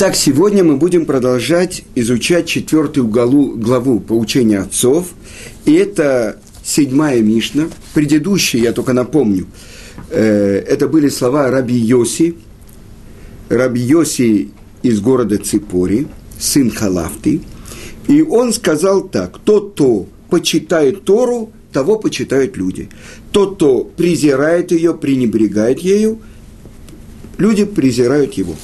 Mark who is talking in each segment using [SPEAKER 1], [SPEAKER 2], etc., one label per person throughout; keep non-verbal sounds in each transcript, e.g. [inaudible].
[SPEAKER 1] Итак, сегодня мы будем продолжать изучать четвертую главу, главу поучения отцов. И это седьмая Мишна. Предыдущие, я только напомню, э, это были слова Раби Йоси. Раби Йоси из города Ципори, сын Халафты. И он сказал так, тот, кто почитает Тору, того почитают люди. Тот, кто презирает ее, пренебрегает ею, люди презирают его.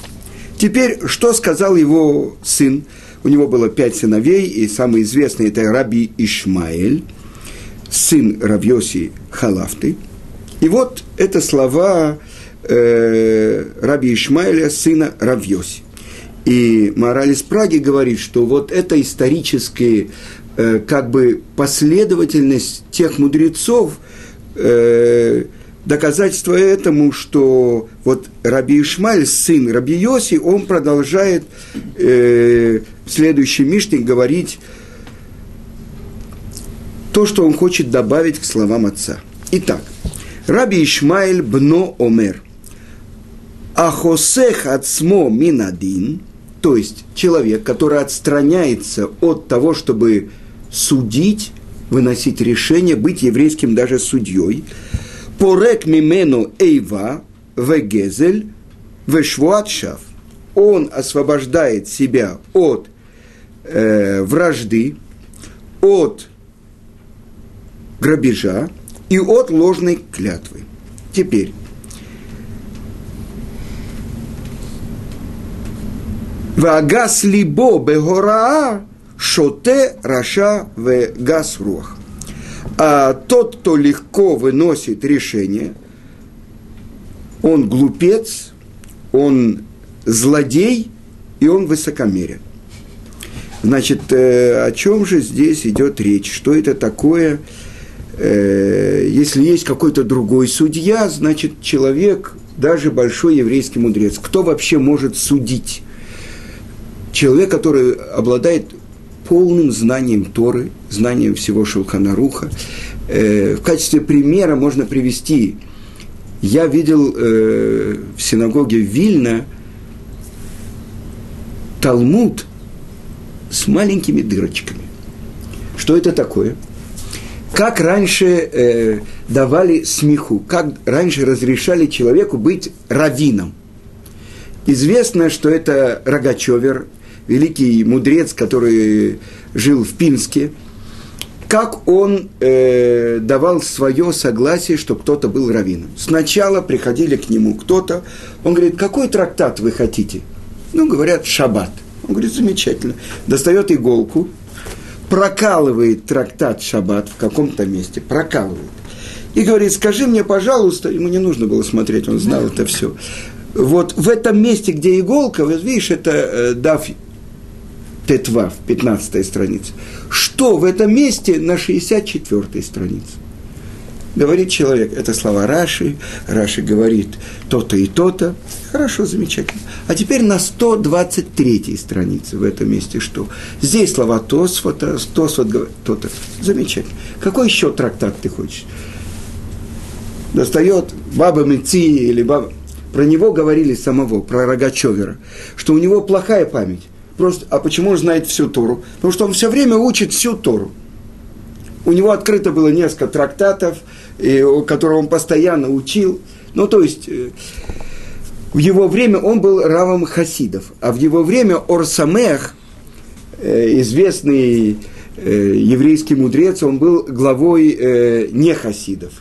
[SPEAKER 1] Теперь, что сказал его сын? У него было пять сыновей, и самый известный это Раби Ишмаэль, сын Равьоси Халафты. И вот это слова э, Раби Ишмаэля, сына Равьоси. И мораль из Праги говорит, что вот это историческая э, как бы последовательность тех мудрецов, э, доказательство этому, что вот Раби Ишмаль, сын Раби Йоси, он продолжает э, в следующем Мишне говорить то, что он хочет добавить к словам отца. Итак, Раби Ишмаэль бно омер. Ахосех отсмо минадин, то есть человек, который отстраняется от того, чтобы судить, выносить решение, быть еврейским даже судьей, порек мимену эйва, вегезель, вешвуат шав. Он освобождает себя от э, вражды, от грабежа и от ложной клятвы. Теперь, Вагас либо бегораа шоте раша в гас рух а тот, кто легко выносит решение, он глупец, он злодей и он высокомерен. Значит, э, о чем же здесь идет речь? Что это такое? Э, если есть какой-то другой судья, значит, человек, даже большой еврейский мудрец, кто вообще может судить? Человек, который обладает полным знанием Торы, знанием всего Шулханаруха. Э, в качестве примера можно привести, я видел э, в синагоге Вильна Талмуд с маленькими дырочками. Что это такое? Как раньше э, давали смеху, как раньше разрешали человеку быть раввином. Известно, что это Рогачевер – великий мудрец, который жил в Пинске, как он э, давал свое согласие, что кто-то был раввином. Сначала приходили к нему кто-то, он говорит, какой трактат вы хотите? Ну, говорят, шаббат. Он говорит, замечательно. Достает иголку, прокалывает трактат шаббат в каком-то месте, прокалывает. И говорит, скажи мне, пожалуйста, ему не нужно было смотреть, он знал это все. Вот в этом месте, где иголка, вот видишь, это э, дав Тетва, 15 страница. Что в этом месте на 64 странице? Говорит человек, это слова Раши, Раши говорит то-то и то-то. Хорошо, замечательно. А теперь на 123 странице в этом месте что? Здесь слова Тосфота, Тосфот говорит то-то. Замечательно. Какой еще трактат ты хочешь? Достает Баба Меци или Баба... Про него говорили самого, про Рогачевера, что у него плохая память. Просто, а почему он знает всю Тору? Потому что он все время учит всю Тору. У него открыто было несколько трактатов, и, которые он постоянно учил. Ну, то есть, э, в его время он был равом хасидов, а в его время Орсамех, э, известный э, еврейский мудрец, он был главой нехасидов.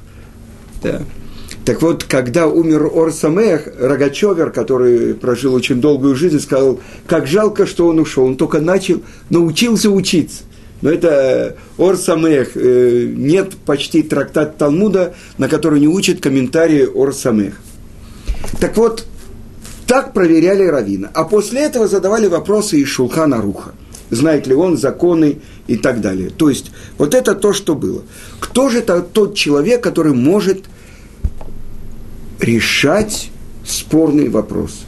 [SPEAKER 1] Да. Так вот, когда умер Орсамех, Рогачевер, который прожил очень долгую жизнь, сказал, как жалко, что он ушел. Он только начал, научился учиться. Но это Орсамех. Э, нет почти трактат Талмуда, на который не учат комментарии Орсамех. Так вот, так проверяли Равина. А после этого задавали вопросы из Шулхана Руха. Знает ли он законы и так далее. То есть, вот это то, что было. Кто же это тот человек, который может решать спорный вопрос.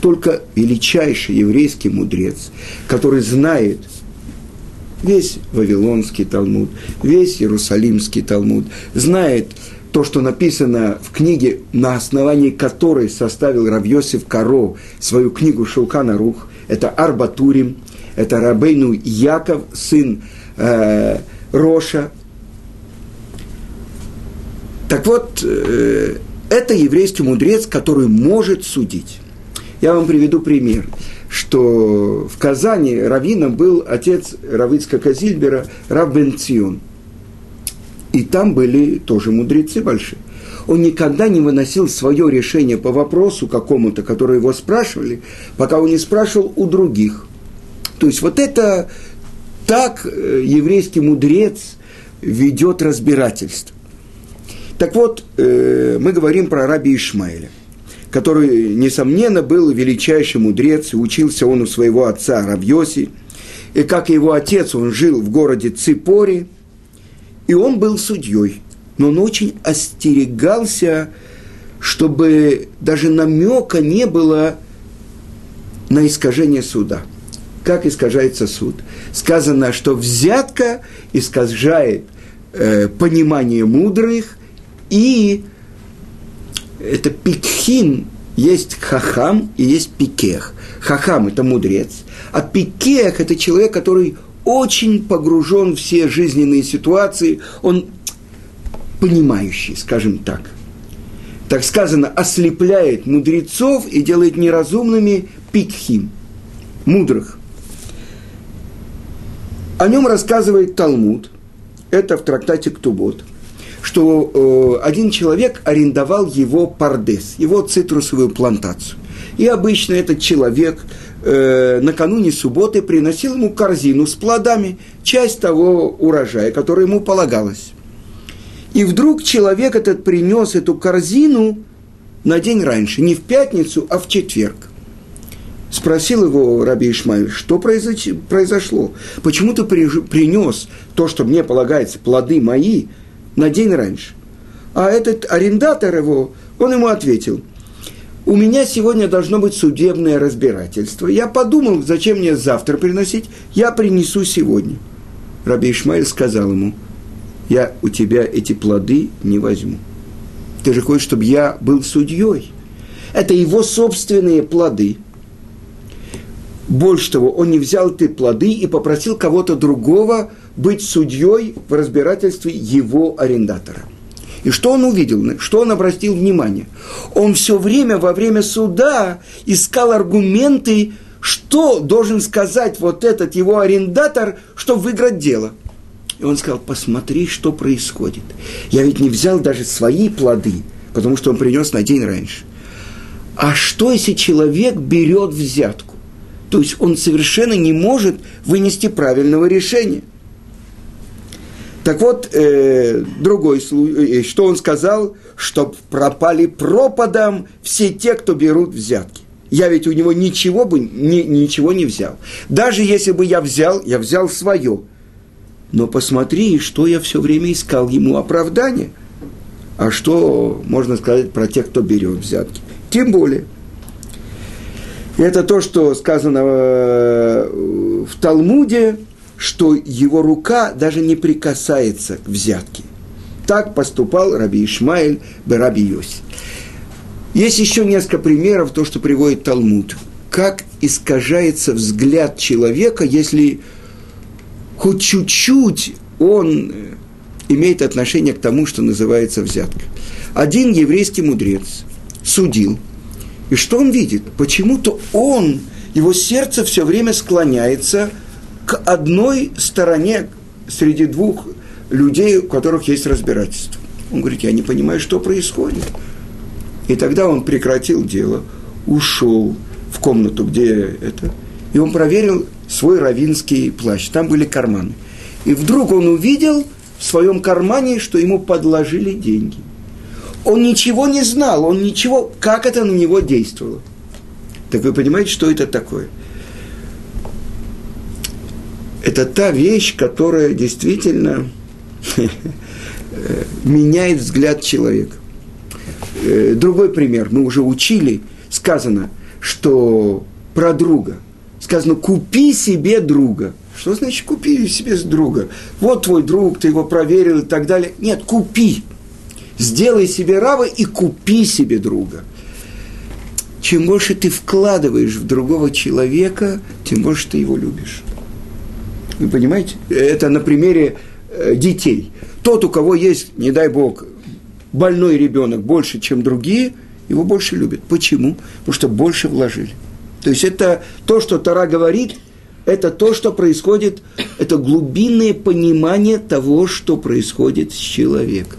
[SPEAKER 1] Только величайший еврейский мудрец, который знает весь Вавилонский Талмуд, весь Иерусалимский Талмуд, знает то, что написано в книге, на основании которой составил Равьосиф Каро свою книгу Шулкана Рух. это Арбатурим, это Рабейну Яков, сын э, Роша. Так вот, э, это еврейский мудрец, который может судить. Я вам приведу пример, что в Казани раввином был отец Равицка Зильбера, Рав Бенцион. И там были тоже мудрецы большие. Он никогда не выносил свое решение по вопросу какому-то, который его спрашивали, пока он не спрашивал у других. То есть вот это так э, еврейский мудрец ведет разбирательство. Так вот, э, мы говорим про раби Ишмаэля, который, несомненно, был величайший мудрец, и учился он у своего отца Равьоси, и как его отец, он жил в городе Ципори, и он был судьей, но он очень остерегался, чтобы даже намека не было на искажение суда. Как искажается суд? Сказано, что взятка искажает э, понимание мудрых, и это пикхим, есть хахам и есть пикех. Хахам – это мудрец, а пикех – это человек, который очень погружен в все жизненные ситуации, он понимающий, скажем так. Так сказано, ослепляет мудрецов и делает неразумными пикхим, мудрых. О нем рассказывает Талмуд, это в трактате Ктубот – что э, один человек арендовал его пардес, его цитрусовую плантацию. И обычно этот человек э, накануне субботы приносил ему корзину с плодами, часть того урожая, который ему полагалось. И вдруг человек этот принес эту корзину на день раньше, не в пятницу, а в четверг. Спросил его Раби Ишмаиль, что произошло? Почему ты принес то, что мне полагается, плоды мои, на день раньше. А этот арендатор его, он ему ответил, у меня сегодня должно быть судебное разбирательство. Я подумал, зачем мне завтра приносить, я принесу сегодня. Раби Ишмаэль сказал ему, я у тебя эти плоды не возьму. Ты же хочешь, чтобы я был судьей. Это его собственные плоды. Больше того, он не взял эти плоды и попросил кого-то другого быть судьей в разбирательстве его арендатора. И что он увидел, что он обратил внимание? Он все время во время суда искал аргументы, что должен сказать вот этот его арендатор, чтобы выиграть дело. И он сказал, посмотри, что происходит. Я ведь не взял даже свои плоды, потому что он принес на день раньше. А что, если человек берет взятку? То есть он совершенно не может вынести правильного решения. Так вот, э, другой случай, э, что он сказал, что пропали пропадом все те, кто берут взятки. Я ведь у него ничего бы, ни, ничего не взял. Даже если бы я взял, я взял свое. Но посмотри, что я все время искал ему оправдание. А что можно сказать про тех, кто берет взятки? Тем более. Это то, что сказано э, в Талмуде, что его рука даже не прикасается к взятке. Так поступал Раби Ишмаэль Раби Йоси. Есть еще несколько примеров, то, что приводит Талмуд. Как искажается взгляд человека, если хоть чуть-чуть он э, имеет отношение к тому, что называется взятка. Один еврейский мудрец судил. И что он видит? Почему-то он, его сердце все время склоняется – одной стороне среди двух людей, у которых есть разбирательство. Он говорит, я не понимаю, что происходит. И тогда он прекратил дело, ушел в комнату, где это, и он проверил свой равинский плащ. Там были карманы. И вдруг он увидел в своем кармане, что ему подложили деньги. Он ничего не знал, он ничего, как это на него действовало. Так вы понимаете, что это такое? Это та вещь, которая действительно меняет взгляд человека. Э, другой пример. Мы уже учили, сказано, что про друга. Сказано, купи себе друга. Что значит купи себе друга? Вот твой друг, ты его проверил и так далее. Нет, купи. Сделай себе раба и купи себе друга. чем больше ты вкладываешь в другого человека, тем больше ты его любишь. Вы понимаете? Это на примере э, детей. Тот, у кого есть, не дай бог, больной ребенок больше, чем другие, его больше любят. Почему? Потому что больше вложили. То есть это то, что Тара говорит, это то, что происходит, это глубинное понимание того, что происходит с человеком.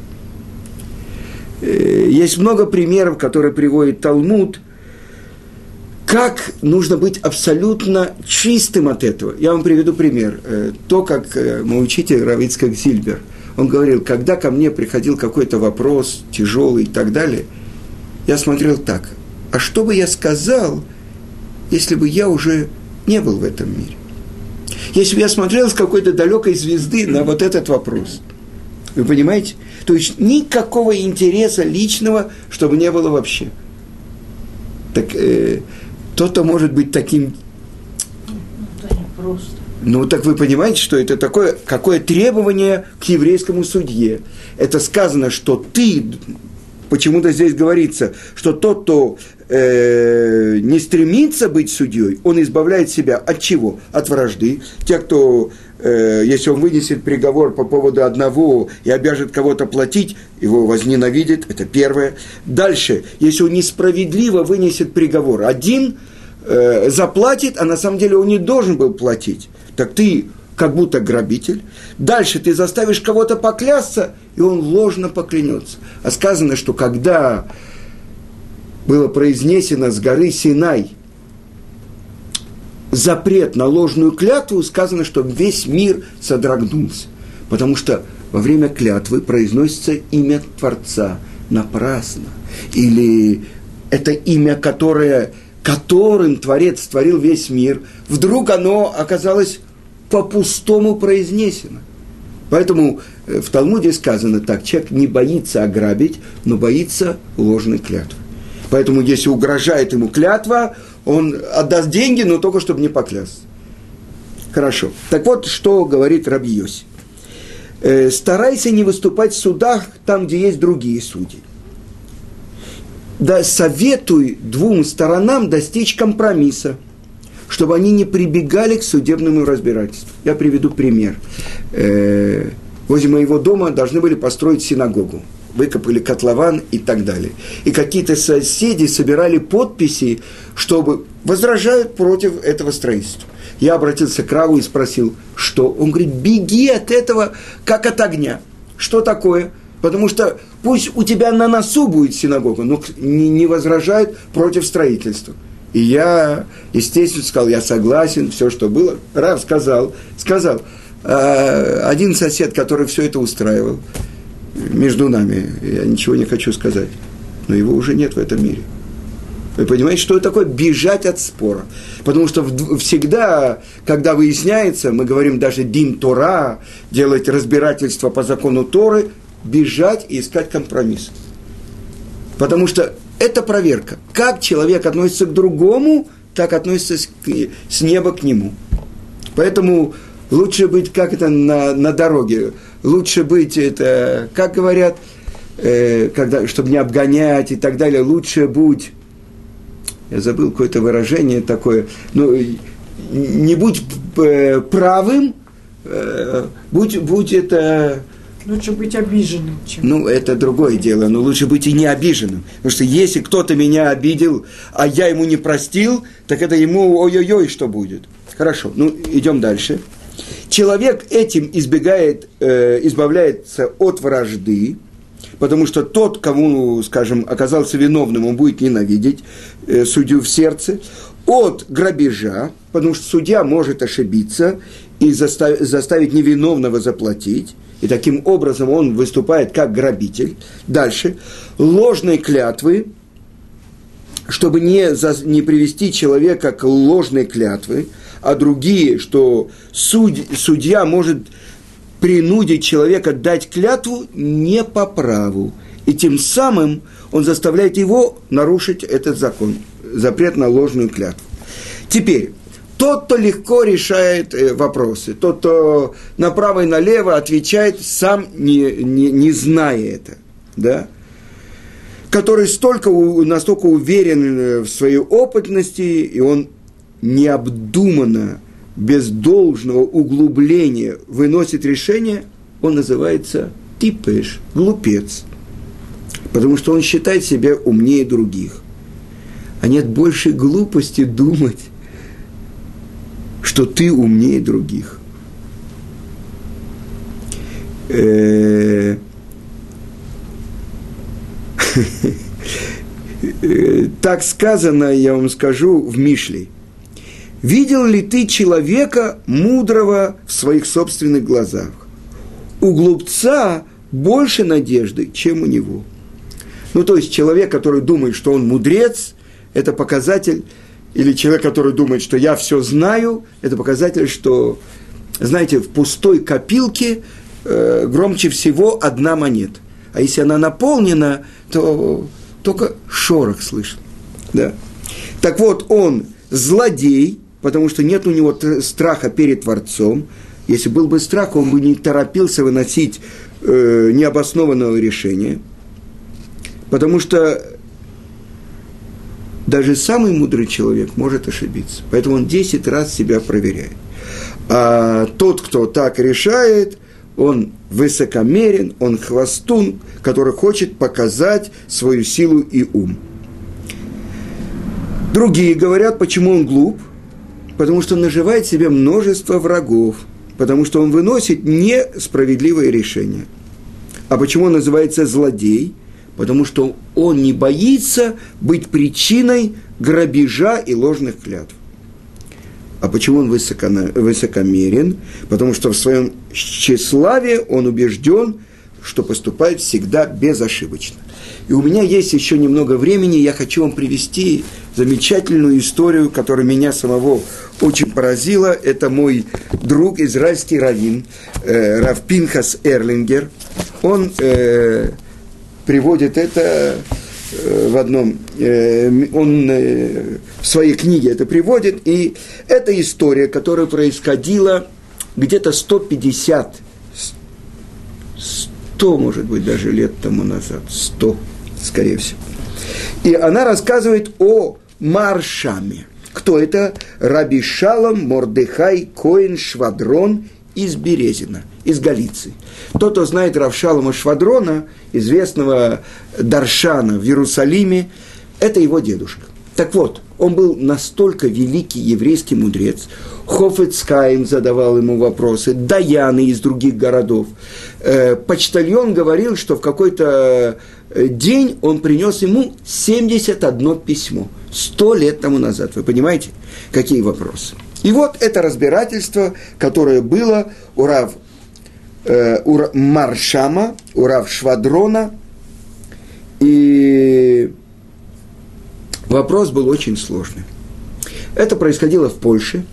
[SPEAKER 1] Э, есть много примеров, которые приводит Талмуд, как нужно быть абсолютно чистым от этого. Я вам приведу пример. Э, то, как э, мой учитель Равицкак Зильбер, он говорил, когда ко мне приходил какой-то вопрос тяжелый и так далее, я смотрел так, а что бы я сказал, если бы я уже не был в этом мире? Если бы я смотрел с какой-то далекой звезды на вот этот вопрос. Вы понимаете? То есть никакого интереса личного, чтобы не было вообще. Так э, кто-то может быть таким...
[SPEAKER 2] просто.
[SPEAKER 1] Ну, так вы понимаете, что это такое, какое требование к еврейскому судье. Это сказано, что ты, почему-то здесь говорится, что тот, кто э, не стремится быть судьей, он избавляет себя от чего? От вражды. Те, кто Э, если он вынесет приговор по поводу одного и обяжет кого-то платить, его возненавидит, это первое. Дальше, если он несправедливо вынесет приговор, один э, заплатит, а на самом деле он не должен был платить, так ты как будто грабитель. Дальше ты заставишь кого-то поклясться, и он ложно поклянется. А сказано, что когда было произнесено с горы Синай – запрет на ложную клятву, сказано, что весь мир содрогнулся. Потому что во время клятвы произносится имя Творца напрасно. Или это имя, которое, которым Творец творил весь мир, вдруг оно оказалось по-пустому произнесено. Поэтому э, в Талмуде сказано так, человек не боится ограбить, но боится ложной клятвы. Поэтому если угрожает ему клятва, он отдаст деньги, но только чтобы не поклясться. Хорошо. Так вот, что говорит Раби Йоси. Э, старайся не выступать в судах там, где есть другие судьи. Да, советуй двум сторонам достичь компромисса, чтобы они не прибегали к судебному разбирательству. Я приведу пример. Э, возле моего дома должны были построить синагогу выкопали котлован и так далее. И какие-то соседи собирали подписи, чтобы возражают против этого строительства. Я обратился к Раву и спросил, что? Он говорит, беги от этого, как от огня. Что такое? Потому что пусть у тебя на носу будет синагога, но не, возражают против строительства. И я, естественно, сказал, я согласен, все, что было. Рав сказал, сказал, «А, один сосед, который все это устраивал, между нами, я ничего не хочу сказать, но его уже нет в этом мире. Вы понимаете, что это такое бежать от спора? Потому что всегда, когда выясняется, мы говорим даже дин Тора, делать разбирательство по закону Торы, бежать и искать компромисс. Потому что это проверка. Как человек относится к другому, так относится с неба к нему. Поэтому лучше быть как это на, на дороге лучше быть, это, как говорят, э, когда, чтобы не обгонять и так далее, лучше будь, я забыл какое-то выражение такое, ну, не будь э, правым, э, будь, будь это...
[SPEAKER 2] Лучше быть обиженным, чем...
[SPEAKER 1] Ну, это другое дело, но лучше быть и не обиженным. Потому что если кто-то меня обидел, а я ему не простил, так это ему ой-ой-ой, что будет. Хорошо, ну, идем дальше. Человек этим избегает, э, избавляется от вражды, потому что тот, кому, скажем, оказался виновным, он будет ненавидеть э, судью в сердце, от грабежа, потому что судья может ошибиться и заставить, заставить невиновного заплатить, и таким образом он выступает как грабитель. Дальше, ложной клятвы, чтобы не, за, не привести человека к ложной клятве, а другие, что суд, судья может принудить человека дать клятву не по праву. И тем самым он заставляет его нарушить этот закон, запрет на ложную клятву. Теперь, тот, кто легко решает э, вопросы, тот, кто направо и налево отвечает, сам не, не, не зная это, да, который столько, настолько уверен в своей опытности, и он необдуманно, без должного углубления выносит решение, он называется типеш, глупец. Потому что он считает себя умнее других. А нет большей глупости думать, что ты умнее других. [laughs] Э, так сказано, я вам скажу, в Мишле. Видел ли ты человека мудрого в своих собственных глазах? У глупца больше надежды, чем у него. Ну, то есть человек, который думает, что он мудрец, это показатель, или человек, который думает, что я все знаю, это показатель, что, знаете, в пустой копилке э, громче всего одна монета. А если она наполнена, то только шорох слышен. Да. Так вот, он злодей, потому что нет у него страха перед Творцом. Если был бы страх, он бы не торопился выносить э, необоснованного решения. Потому что даже самый мудрый человек может ошибиться. Поэтому он 10 раз себя проверяет. А тот, кто так решает, он высокомерен, он хвостун, который хочет показать свою силу и ум. Другие говорят, почему он глуп, потому что наживает себе множество врагов, потому что он выносит несправедливые решения. А почему он называется злодей? Потому что он не боится быть причиной грабежа и ложных клятв. А почему он высокомерен? Потому что в своем тщеславии он убежден, что поступает всегда безошибочно. И у меня есть еще немного времени, я хочу вам привести замечательную историю, которая меня самого очень поразила. Это мой друг, израильский раввин, э, Рав Пинхас Эрлингер. Он э, приводит это Э, в одном, э, он э, в своей книге это приводит, и это история, которая происходила где-то 150, 100, может быть, даже лет тому назад, 100, скорее всего. И она рассказывает о Маршаме. Кто это? Раби Шалом Мордехай Коин Швадрон из Березина, из Галиции. Тот, кто знает Равшалома Швадрона, известного Даршана в Иерусалиме, это его дедушка. Так вот, он был настолько великий еврейский мудрец. Хофецкайм задавал ему вопросы, Даяны из других городов. Э, почтальон говорил, что в какой-то э, день он принес ему 71 письмо. Сто лет тому назад. Вы понимаете, какие вопросы? И вот это разбирательство, которое было у Рав э, у Маршама, у Рав Швадрона. И вопрос был очень сложный. Это происходило в Польше.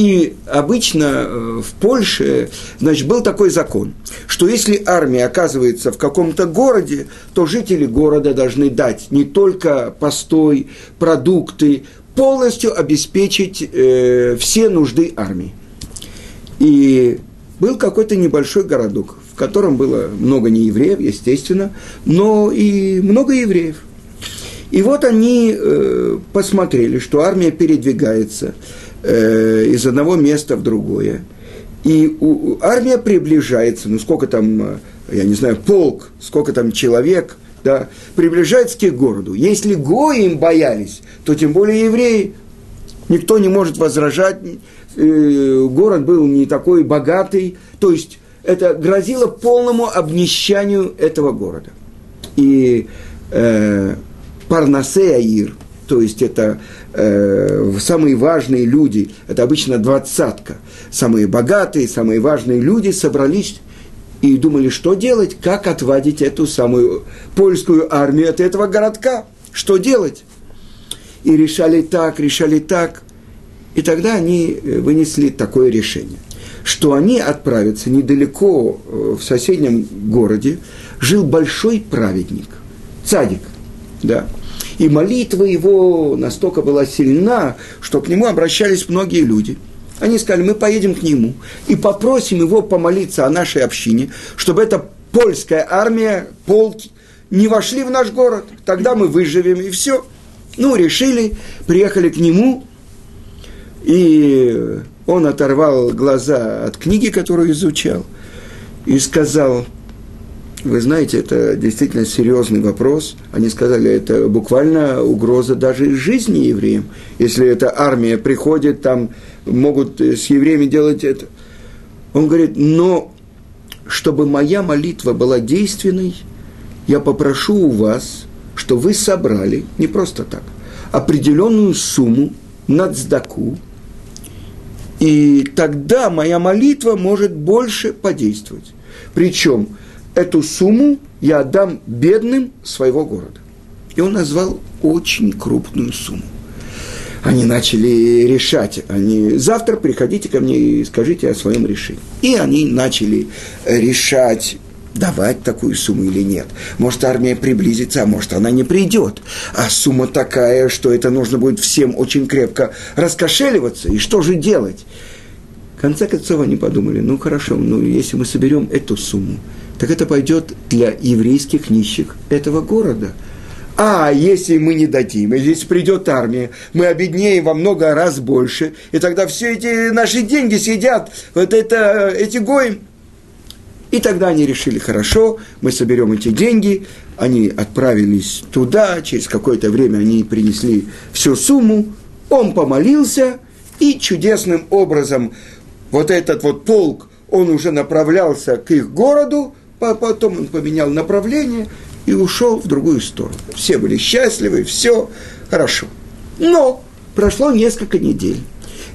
[SPEAKER 1] И обычно э, в Польше, значит, был такой закон, что если армия оказывается в каком-то городе, то жители города должны дать не только постой, продукты, полностью обеспечить э, все нужды армии. И был какой-то небольшой городок, в котором было много неевреев, естественно, но и много евреев. И вот они э, посмотрели, что армия передвигается э, из одного места в другое. И армия приближается, ну сколько там, э, я не знаю, полк, сколько там человек – да, приближается к городу. Если гои им боялись, то тем более евреи. Никто не может возражать. Э, город был не такой богатый. То есть это грозило полному обнищанию этого города. И э, Парнасе Аир, то есть это э, самые важные люди, это обычно двадцатка, самые богатые, самые важные люди собрались и думали, что делать, как отводить эту самую польскую армию от этого городка, что делать. И решали так, решали так. И тогда они э, вынесли такое решение, что они отправятся недалеко э, в соседнем городе, жил большой праведник, цадик, да, и молитва его настолько была сильна, что к нему обращались многие люди – они сказали, мы поедем к нему и попросим его помолиться о нашей общине, чтобы эта польская армия, полк не вошли в наш город, тогда мы выживем, и все. Ну, решили, приехали к нему, и он оторвал глаза от книги, которую изучал, и сказал, вы знаете, это действительно серьезный вопрос. Они сказали, это буквально угроза даже жизни евреям. Если эта армия приходит, там могут с евреями делать это. Он говорит, но чтобы моя молитва была действенной, я попрошу у вас, что вы собрали, не просто так, определенную сумму на цдаку, и тогда моя молитва может больше подействовать. Причем эту сумму я отдам бедным своего города. И он назвал очень крупную сумму. Они начали решать, они, завтра приходите ко мне и скажите о своем решении. И они начали решать, давать такую сумму или нет. Может, армия приблизится, а может, она не придет. А сумма такая, что это нужно будет всем очень крепко раскошеливаться. И что же делать? В конце концов, они подумали, ну хорошо, ну если мы соберем эту сумму, так это пойдет для еврейских нищих этого города. А если мы не дадим, если придет армия, мы обеднеем во много раз больше, и тогда все эти наши деньги съедят вот это, эти гоем. И тогда они решили, хорошо, мы соберем эти деньги, они отправились туда, через какое-то время они принесли всю сумму, он помолился, и чудесным образом вот этот вот полк, он уже направлялся к их городу, потом он поменял направление и ушел в другую сторону. Все были счастливы, все хорошо. Но прошло несколько недель.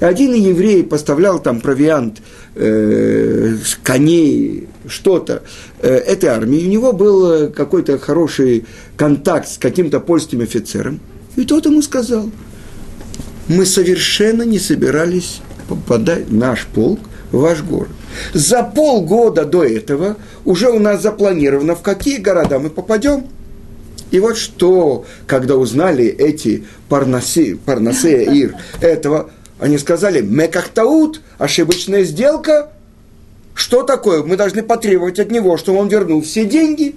[SPEAKER 1] Один еврей поставлял там провиант, э, коней, что-то э, этой армии. У него был какой-то хороший контакт с каким-то польским офицером. И тот ему сказал, мы совершенно не собирались попадать, наш полк, в ваш город. За полгода до этого уже у нас запланировано, в какие города мы попадем. И вот что, когда узнали эти парнаси, парнасе [laughs] ир этого, они сказали, мекахтаут, ошибочная сделка. Что такое? Мы должны потребовать от него, чтобы он вернул все деньги.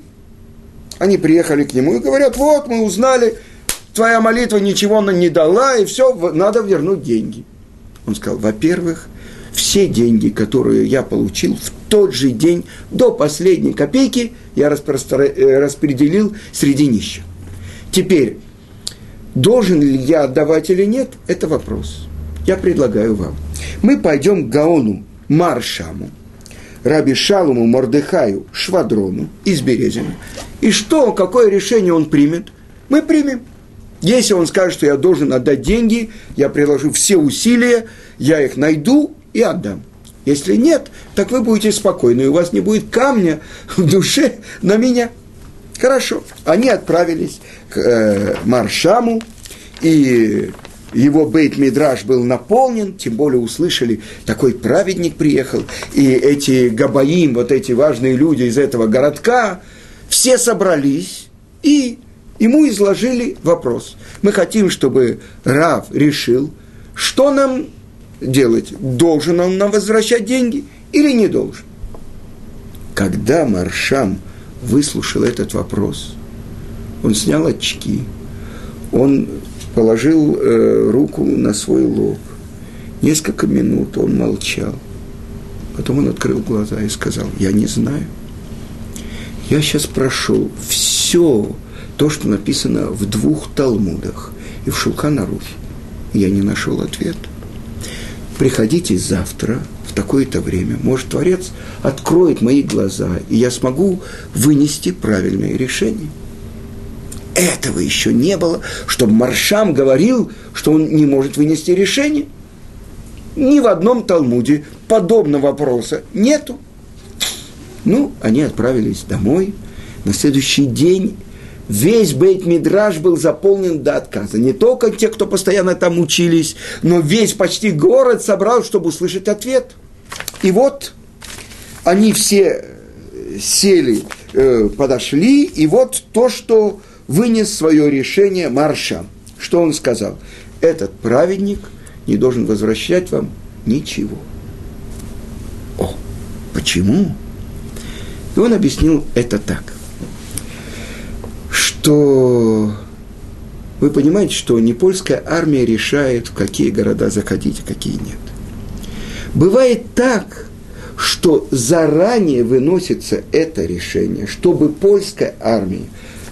[SPEAKER 1] Они приехали к нему и говорят, вот, мы узнали, твоя молитва ничего нам не дала, и все, надо вернуть деньги. Он сказал, во-первых, все деньги, которые я получил в тот же день, до последней копейки, я э, распределил среди нищих. Теперь, должен ли я отдавать или нет, это вопрос я предлагаю вам. Мы пойдем к Гаону Маршаму, Раби Шалуму Мордыхаю Швадрону из Березина. И что, какое решение он примет? Мы примем. Если он скажет, что я должен отдать деньги, я приложу все усилия, я их найду и отдам. Если нет, так вы будете спокойны, и у вас не будет камня в душе на меня. Хорошо. Они отправились к э, Маршаму, и его бейт-мидраж был наполнен, тем более услышали, такой праведник приехал, и эти габаим, вот эти важные люди из этого городка, все собрались и ему изложили вопрос. Мы хотим, чтобы Рав решил, что нам делать, должен он нам возвращать деньги или не должен. Когда Маршам выслушал этот вопрос, он снял очки, он положил э, руку на свой лоб. Несколько минут он молчал. Потом он открыл глаза и сказал, я не знаю. Я сейчас прошел все то, что написано в двух Талмудах и в Шулханаруфе. Я не нашел ответ. Приходите завтра в такое-то время. Может, Творец откроет мои глаза, и я смогу вынести правильное решение этого еще не было, чтобы Маршам говорил, что он не может вынести решение. Ни в одном Талмуде подобного вопроса нету. Ну, они отправились домой. На следующий день весь Бейт-Мидраж был заполнен до отказа. Не только те, кто постоянно там учились, но весь почти город собрал, чтобы услышать ответ. И вот они все сели, э, подошли, и вот то, что вынес свое решение Марша. Что он сказал? Этот праведник не должен возвращать вам ничего. О, почему? И он объяснил это так. Что вы понимаете, что не польская армия решает, в какие города заходить, а какие нет. Бывает так, что заранее выносится это решение, чтобы польская армия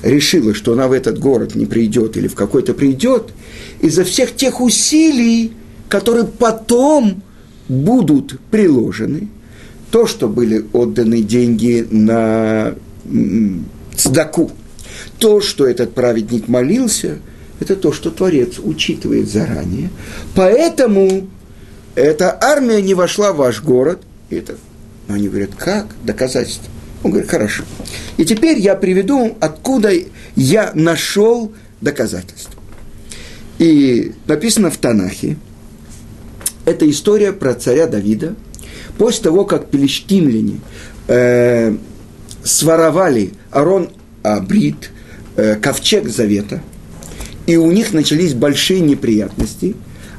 [SPEAKER 1] решила, что она в этот город не придет или в какой-то придет, из-за всех тех усилий, которые потом будут приложены, то, что были отданы деньги на цдаку, то, что этот праведник молился, это то, что Творец учитывает заранее. Поэтому эта армия не вошла в ваш город. Это, они говорят, как? Доказательство. Он говорит, хорошо. И теперь я приведу, откуда я нашел доказательства. И написано в Танахе, это история про царя Давида, после того, как пелештимляне э, своровали Арон Абрит, ковчег Завета, и у них начались большие неприятности,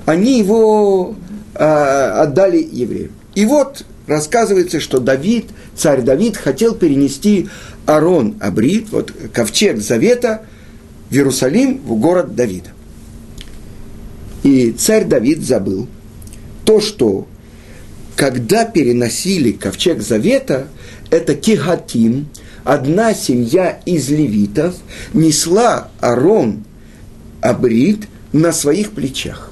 [SPEAKER 1] они его э, отдали евреям. И вот рассказывается, что Давид, царь Давид, хотел перенести Арон Абрит, вот ковчег Завета, в Иерусалим, в город Давида. И царь Давид забыл то, что когда переносили ковчег Завета, это Кигатим, одна семья из левитов несла Арон Абрит на своих плечах.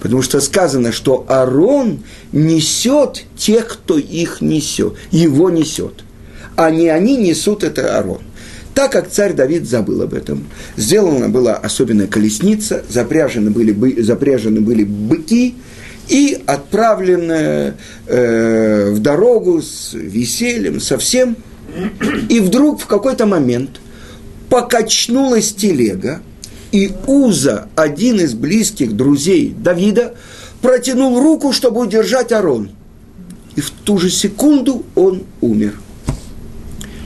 [SPEAKER 1] Потому что сказано, что Арон несет тех, кто их несет, его несет. А не они несут это Арон. Так как царь Давид забыл об этом, сделана была особенная колесница, запряжены были, запряжены были быки, и отправлены э, в дорогу с весельем, со всем. И вдруг в какой-то момент покачнулась телега, и Уза, один из близких друзей Давида, протянул руку, чтобы удержать Арон. И в ту же секунду он умер.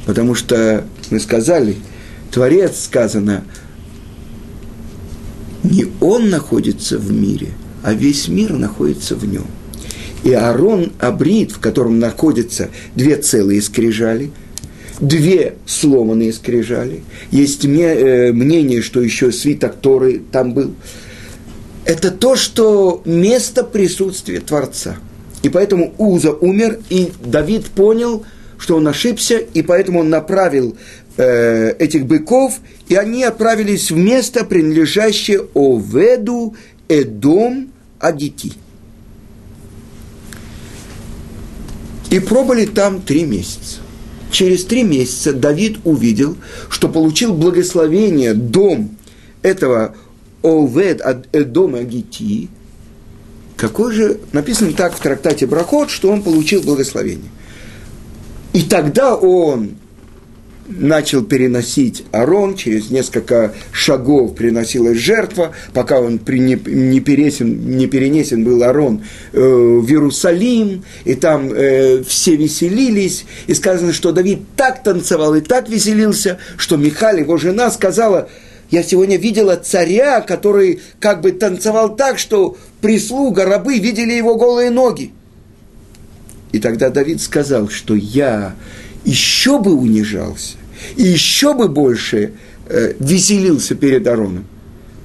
[SPEAKER 1] Потому что мы сказали, Творец сказано, не он находится в мире, а весь мир находится в нем. И Аарон Абрит, в котором находятся две целые скрижали – две сломанные скрижали. Есть э, мнение, что еще свиток Торы там был. Это то, что место присутствия Творца. И поэтому Уза умер, и Давид понял, что он ошибся, и поэтому он направил э, этих быков, и они отправились в место, принадлежащее Оведу Эдом Агити. И пробыли там три месяца. Через три месяца Давид увидел, что получил благословение дом этого Овед от дома Гити. Какой же, написано так в трактате Брахот, что он получил благословение. И тогда он начал переносить Арон, через несколько шагов приносилась жертва, пока он при, не, не, пересен, не перенесен был Арон э, в Иерусалим, и там э, все веселились, и сказано, что Давид так танцевал и так веселился, что Михаль, его жена, сказала, я сегодня видела царя, который как бы танцевал так, что прислуга, рабы видели его голые ноги. И тогда Давид сказал, что я еще бы унижался, и еще бы больше э, веселился перед Ароном,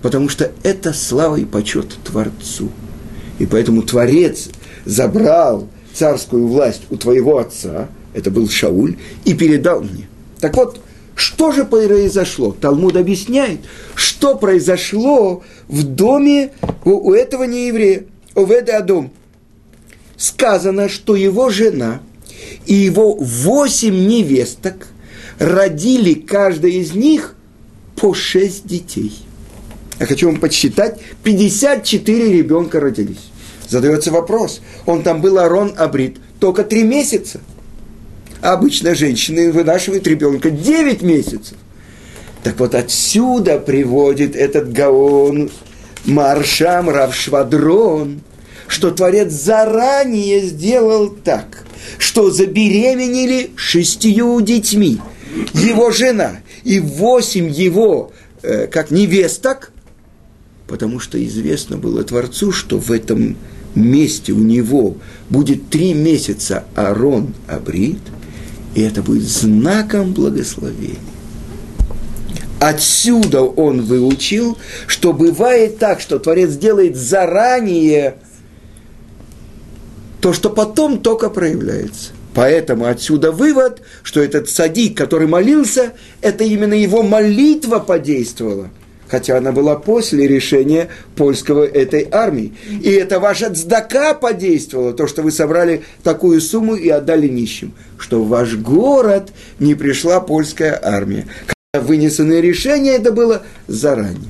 [SPEAKER 1] потому что это слава и почет Творцу. И поэтому Творец забрал царскую власть у твоего отца, это был Шауль, и передал мне. Так вот, что же произошло? Талмуд объясняет, что произошло в доме у, у этого нееврея, Оведа Адом. Сказано, что его жена и его восемь невесток родили каждая из них по шесть детей. Я хочу вам подсчитать, 54 ребенка родились. Задается вопрос, он там был Арон Абрит только три месяца. А обычно женщины вынашивают ребенка 9 месяцев. Так вот отсюда приводит этот Гаон Маршам Равшвадрон, что Творец заранее сделал так, что забеременели шестью детьми – его жена и восемь его, э, как невесток, потому что известно было Творцу, что в этом месте у него будет три месяца Арон Абрит, и это будет знаком благословения. Отсюда он выучил, что бывает так, что Творец делает заранее то, что потом только проявляется. Поэтому отсюда вывод, что этот садик, который молился, это именно его молитва подействовала. Хотя она была после решения польского этой армии. И это ваша цдака подействовала, то, что вы собрали такую сумму и отдали нищим. Что в ваш город не пришла польская армия вынесенное решение это было заранее.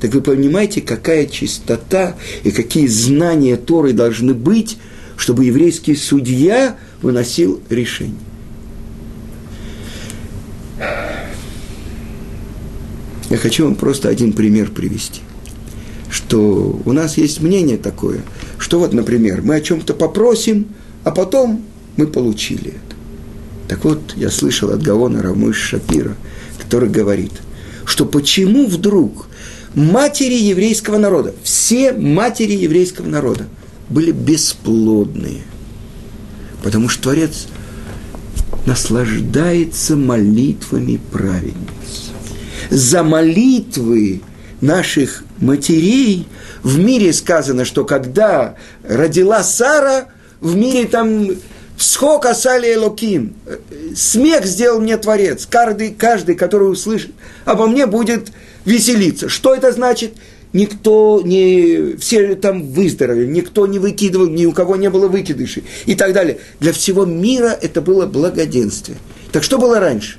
[SPEAKER 1] Так вы понимаете, какая чистота и какие знания Торы должны быть, чтобы еврейский судья выносил решение. Я хочу вам просто один пример привести. Что у нас есть мнение такое, что вот, например, мы о чем-то попросим, а потом мы получили это. Так вот, я слышал от Гавона Рамыш Шапира – который говорит, что почему вдруг матери еврейского народа, все матери еврейского народа были бесплодные. Потому что Творец наслаждается молитвами праведниц. За молитвы наших матерей в мире сказано, что когда родила Сара, в мире там Всхок асали элоким. Смех сделал мне Творец. Каждый, каждый, который услышит обо мне, будет веселиться. Что это значит? Никто не... Все там выздоровели, никто не выкидывал, ни у кого не было выкидышей и так далее. Для всего мира это было благоденствие. Так что было раньше?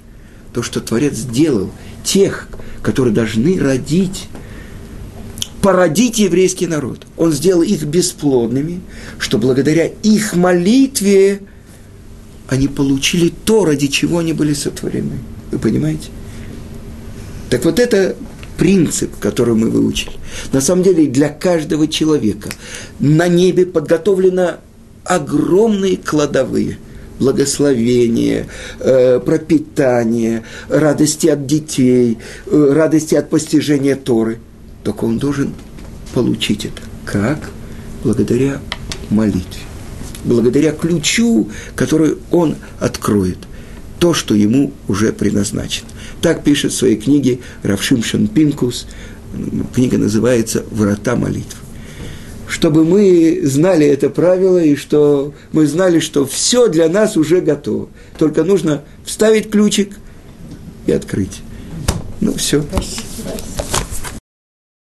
[SPEAKER 1] То, что Творец сделал тех, которые должны родить породить еврейский народ. Он сделал их бесплодными, что благодаря их молитве они получили то, ради чего они были сотворены. Вы понимаете? Так вот это принцип, который мы выучили. На самом деле для каждого человека на небе подготовлено огромные кладовые – благословение, э, пропитание, радости от детей, э, радости от постижения Торы. Только он должен получить это. Как? Благодаря молитве. Благодаря ключу, который он откроет. То, что ему уже предназначено. Так пишет в своей книге Равшим Пинкус. Книга называется «Врата молитвы» чтобы мы знали это правило и что мы знали, что все для нас уже готово. Только нужно вставить ключик и открыть. Ну, все. Спасибо.